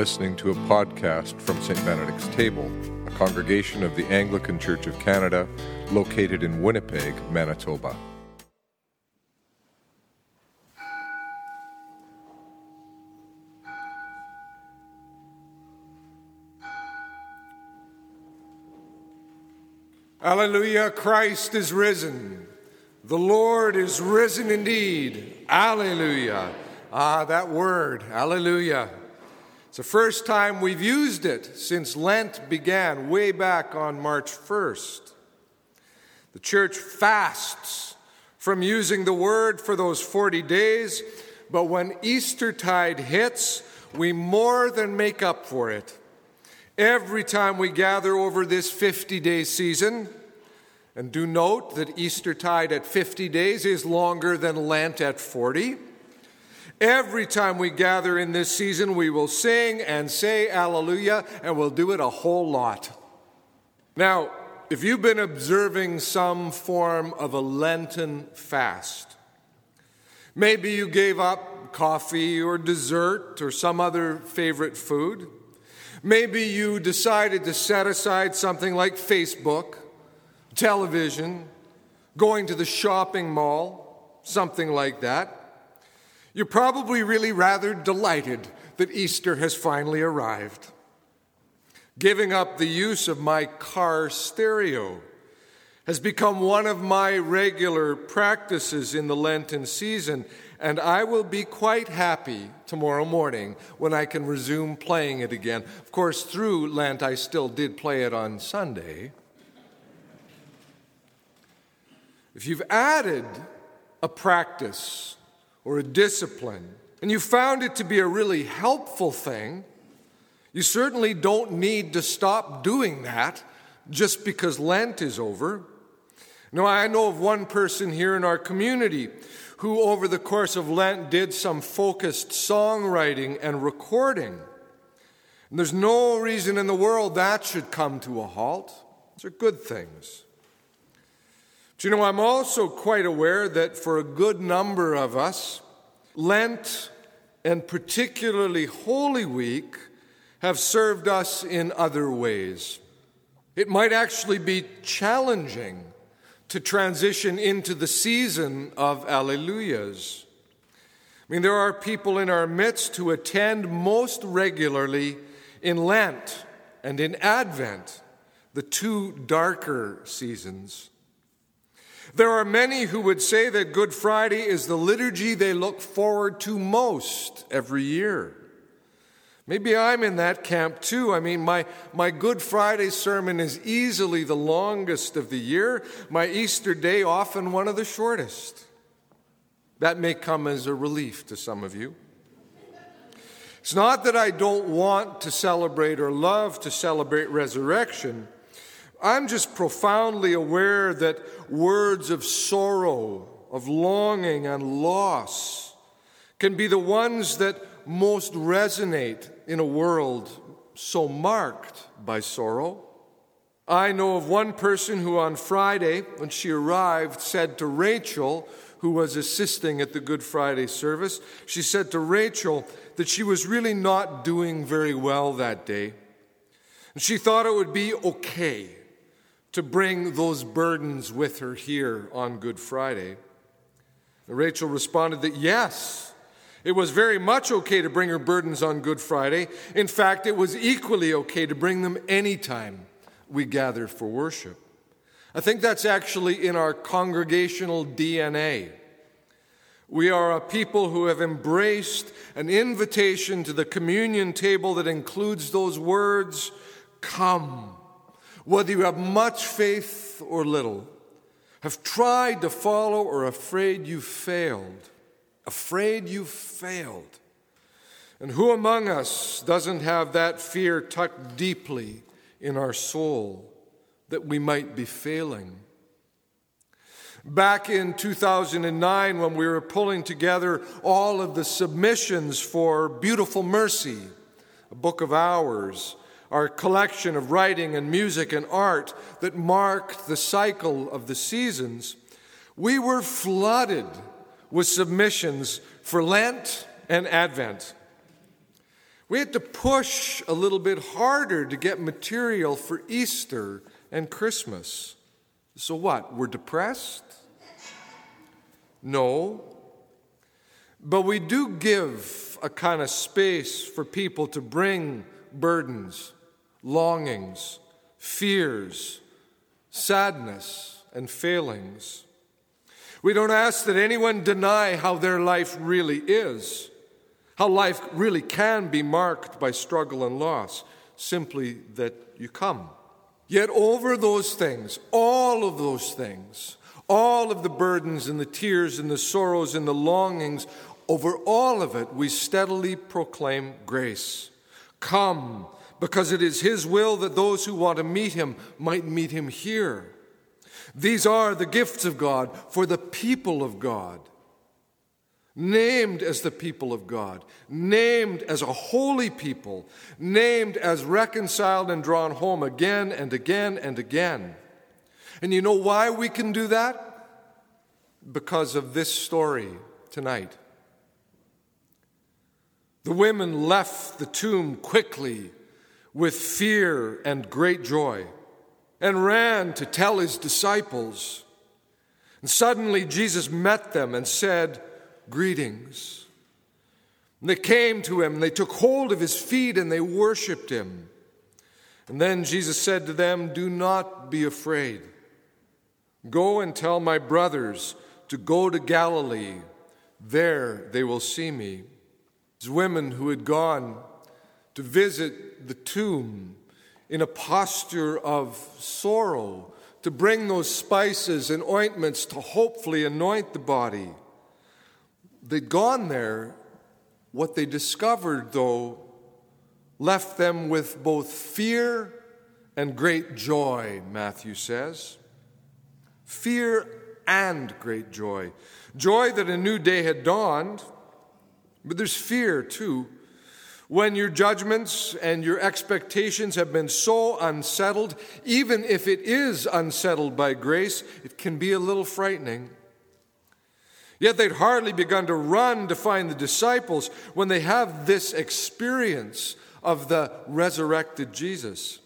listening to a podcast from St. Benedict's Table, a congregation of the Anglican Church of Canada located in Winnipeg, Manitoba. Alleluia, Christ is risen. The Lord is risen indeed. Alleluia. Ah, that word, Alleluia. It's the first time we've used it since Lent began, way back on March 1st. The church fasts from using the word for those 40 days, but when Eastertide hits, we more than make up for it. Every time we gather over this 50 day season, and do note that Eastertide at 50 days is longer than Lent at 40. Every time we gather in this season, we will sing and say Alleluia, and we'll do it a whole lot. Now, if you've been observing some form of a Lenten fast, maybe you gave up coffee or dessert or some other favorite food. Maybe you decided to set aside something like Facebook, television, going to the shopping mall, something like that. You're probably really rather delighted that Easter has finally arrived. Giving up the use of my car stereo has become one of my regular practices in the Lenten season, and I will be quite happy tomorrow morning when I can resume playing it again. Of course, through Lent, I still did play it on Sunday. If you've added a practice or a discipline and you found it to be a really helpful thing, you certainly don't need to stop doing that just because Lent is over. Now, I know of one person here in our community who, over the course of Lent, did some focused songwriting and recording. And there's no reason in the world that should come to a halt. These are good things. But you know, I'm also quite aware that for a good number of us, Lent and particularly Holy Week have served us in other ways. It might actually be challenging to transition into the season of Alleluias. I mean, there are people in our midst who attend most regularly in Lent and in Advent, the two darker seasons. There are many who would say that Good Friday is the liturgy they look forward to most every year. Maybe I'm in that camp too. I mean, my, my Good Friday sermon is easily the longest of the year, my Easter day often one of the shortest. That may come as a relief to some of you. It's not that I don't want to celebrate or love to celebrate resurrection. I'm just profoundly aware that words of sorrow, of longing, and loss can be the ones that most resonate in a world so marked by sorrow. I know of one person who on Friday, when she arrived, said to Rachel, who was assisting at the Good Friday service, she said to Rachel that she was really not doing very well that day. And she thought it would be okay to bring those burdens with her here on Good Friday. Rachel responded that yes, it was very much okay to bring her burdens on Good Friday. In fact, it was equally okay to bring them anytime we gather for worship. I think that's actually in our congregational DNA. We are a people who have embraced an invitation to the communion table that includes those words Come, whether you have much faith or little, have tried to follow or afraid you failed afraid you failed. And who among us doesn't have that fear tucked deeply in our soul that we might be failing? Back in 2009, when we were pulling together all of the submissions for Beautiful Mercy, a book of hours, our collection of writing and music and art that marked the cycle of the seasons, we were flooded with submissions for Lent and Advent. We had to push a little bit harder to get material for Easter and Christmas. So what? We're depressed? No. But we do give a kind of space for people to bring burdens, longings, fears, sadness, and failings. We don't ask that anyone deny how their life really is, how life really can be marked by struggle and loss, simply that you come. Yet, over those things, all of those things, all of the burdens and the tears and the sorrows and the longings, over all of it, we steadily proclaim grace. Come, because it is His will that those who want to meet Him might meet Him here. These are the gifts of God for the people of God, named as the people of God, named as a holy people, named as reconciled and drawn home again and again and again. And you know why we can do that? Because of this story tonight. The women left the tomb quickly with fear and great joy and ran to tell his disciples. And suddenly Jesus met them and said, Greetings. And they came to him, and they took hold of his feet, and they worshiped him. And then Jesus said to them, Do not be afraid. Go and tell my brothers to go to Galilee. There they will see me. These women who had gone to visit the tomb in a posture of sorrow, to bring those spices and ointments to hopefully anoint the body. They'd gone there. What they discovered, though, left them with both fear and great joy, Matthew says. Fear and great joy. Joy that a new day had dawned, but there's fear too when your judgments and your expectations have been so unsettled, even if it is unsettled by grace, it can be a little frightening. Yet they'd hardly begun to run to find the disciples when they have this experience of the resurrected Jesus.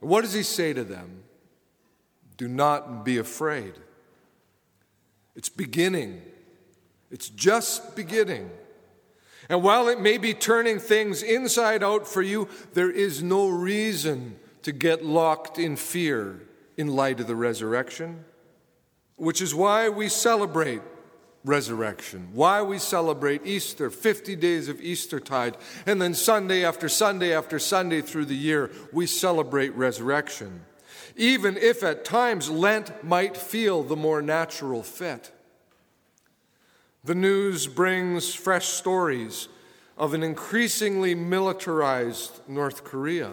What does he say to them? Do not be afraid. It's beginning, it's just beginning. And while it may be turning things inside out for you, there is no reason to get locked in fear in light of the resurrection, which is why we celebrate resurrection, why we celebrate Easter, 50 days of Eastertide, and then Sunday after Sunday after Sunday through the year, we celebrate resurrection. Even if at times Lent might feel the more natural fit. The news brings fresh stories of an increasingly militarized North Korea,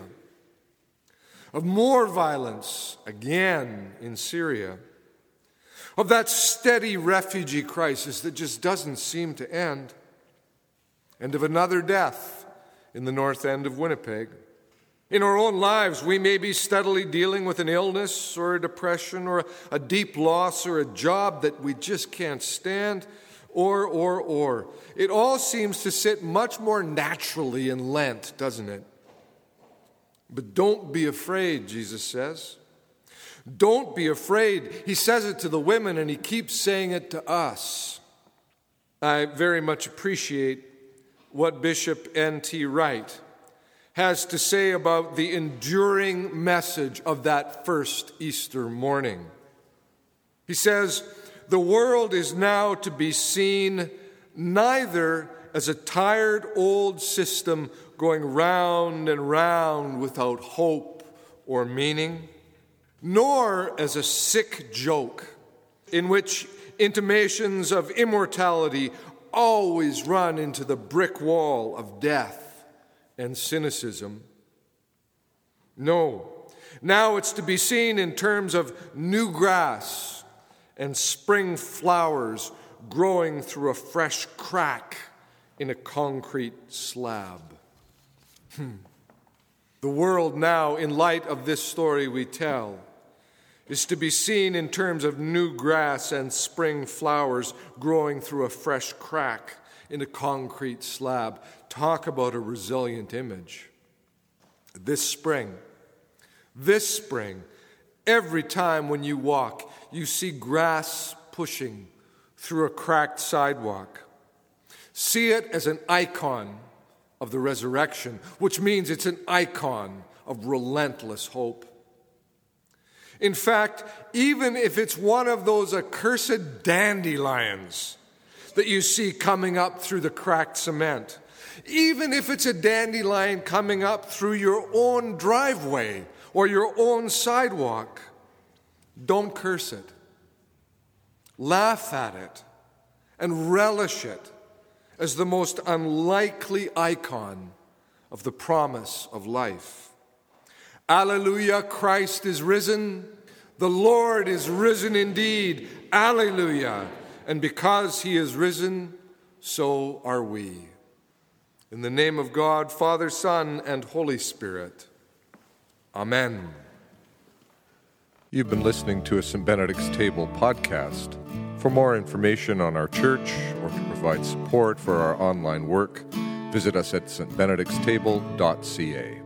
of more violence again in Syria, of that steady refugee crisis that just doesn't seem to end, and of another death in the north end of Winnipeg. In our own lives, we may be steadily dealing with an illness or a depression or a deep loss or a job that we just can't stand or, or, or. It all seems to sit much more naturally in Lent, doesn't it? But don't be afraid, Jesus says. Don't be afraid. He says it to the women and he keeps saying it to us. I very much appreciate what Bishop N.T. Wright has to say about the enduring message of that first Easter morning. He says, the world is now to be seen neither as a tired old system going round and round without hope or meaning, nor as a sick joke in which intimations of immortality always run into the brick wall of death and cynicism. No, now it's to be seen in terms of new grass and spring flowers growing through a fresh crack in a concrete slab. Hmm. The world now, in light of this story we tell, is to be seen in terms of new grass and spring flowers growing through a fresh crack in a concrete slab. Talk about a resilient image. This spring, this spring, every time when you walk, you see grass pushing through a cracked sidewalk. See it as an icon of the resurrection, which means it's an icon of relentless hope. In fact, even if it's one of those accursed dandelions that you see coming up through the cracked cement, even if it's a dandelion coming up through your own driveway or your own sidewalk, don't curse it. Laugh at it and relish it as the most unlikely icon of the promise of life. Alleluia, Christ is risen. The Lord is risen indeed. Alleluia. And because he is risen, so are we. In the name of God, Father, Son, and Holy Spirit. Amen. You've been listening to a St. Benedict's Table podcast. For more information on our church or to provide support for our online work, visit us at stbenedictstable.ca.